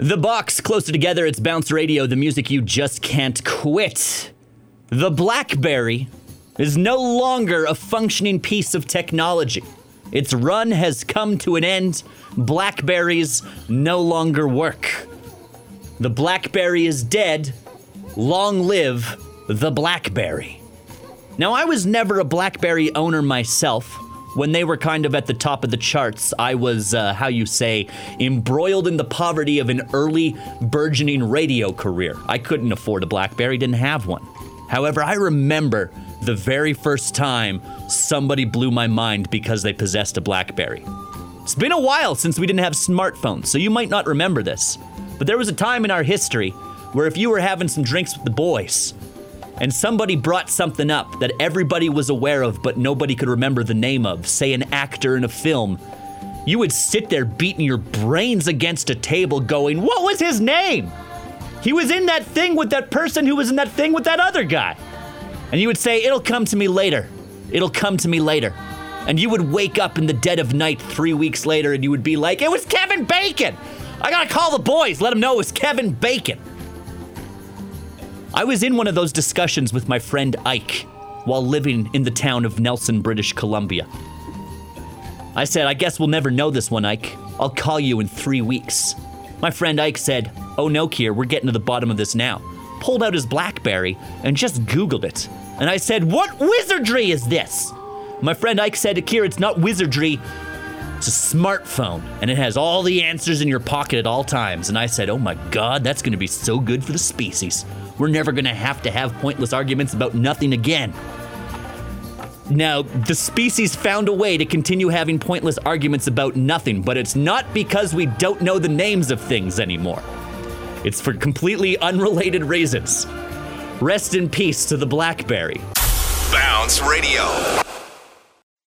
The box closer together, it's Bounce Radio, the music you just can't quit. The Blackberry is no longer a functioning piece of technology. Its run has come to an end. Blackberries no longer work. The Blackberry is dead. Long live the Blackberry. Now, I was never a Blackberry owner myself. When they were kind of at the top of the charts, I was, uh, how you say, embroiled in the poverty of an early, burgeoning radio career. I couldn't afford a Blackberry, didn't have one. However, I remember the very first time somebody blew my mind because they possessed a Blackberry. It's been a while since we didn't have smartphones, so you might not remember this. But there was a time in our history where if you were having some drinks with the boys, and somebody brought something up that everybody was aware of but nobody could remember the name of, say an actor in a film, you would sit there beating your brains against a table going, What was his name? He was in that thing with that person who was in that thing with that other guy. And you would say, It'll come to me later. It'll come to me later. And you would wake up in the dead of night three weeks later and you would be like, It was Kevin Bacon! I gotta call the boys, let them know it was Kevin Bacon. I was in one of those discussions with my friend Ike while living in the town of Nelson, British Columbia. I said, I guess we'll never know this one, Ike. I'll call you in three weeks. My friend Ike said, Oh no, Kier, we're getting to the bottom of this now. Pulled out his Blackberry and just Googled it. And I said, What wizardry is this? My friend Ike said, Kier, it's not wizardry, it's a smartphone, and it has all the answers in your pocket at all times. And I said, Oh my god, that's gonna be so good for the species. We're never gonna have to have pointless arguments about nothing again. Now, the species found a way to continue having pointless arguments about nothing, but it's not because we don't know the names of things anymore. It's for completely unrelated reasons. Rest in peace to the Blackberry. Bounce Radio.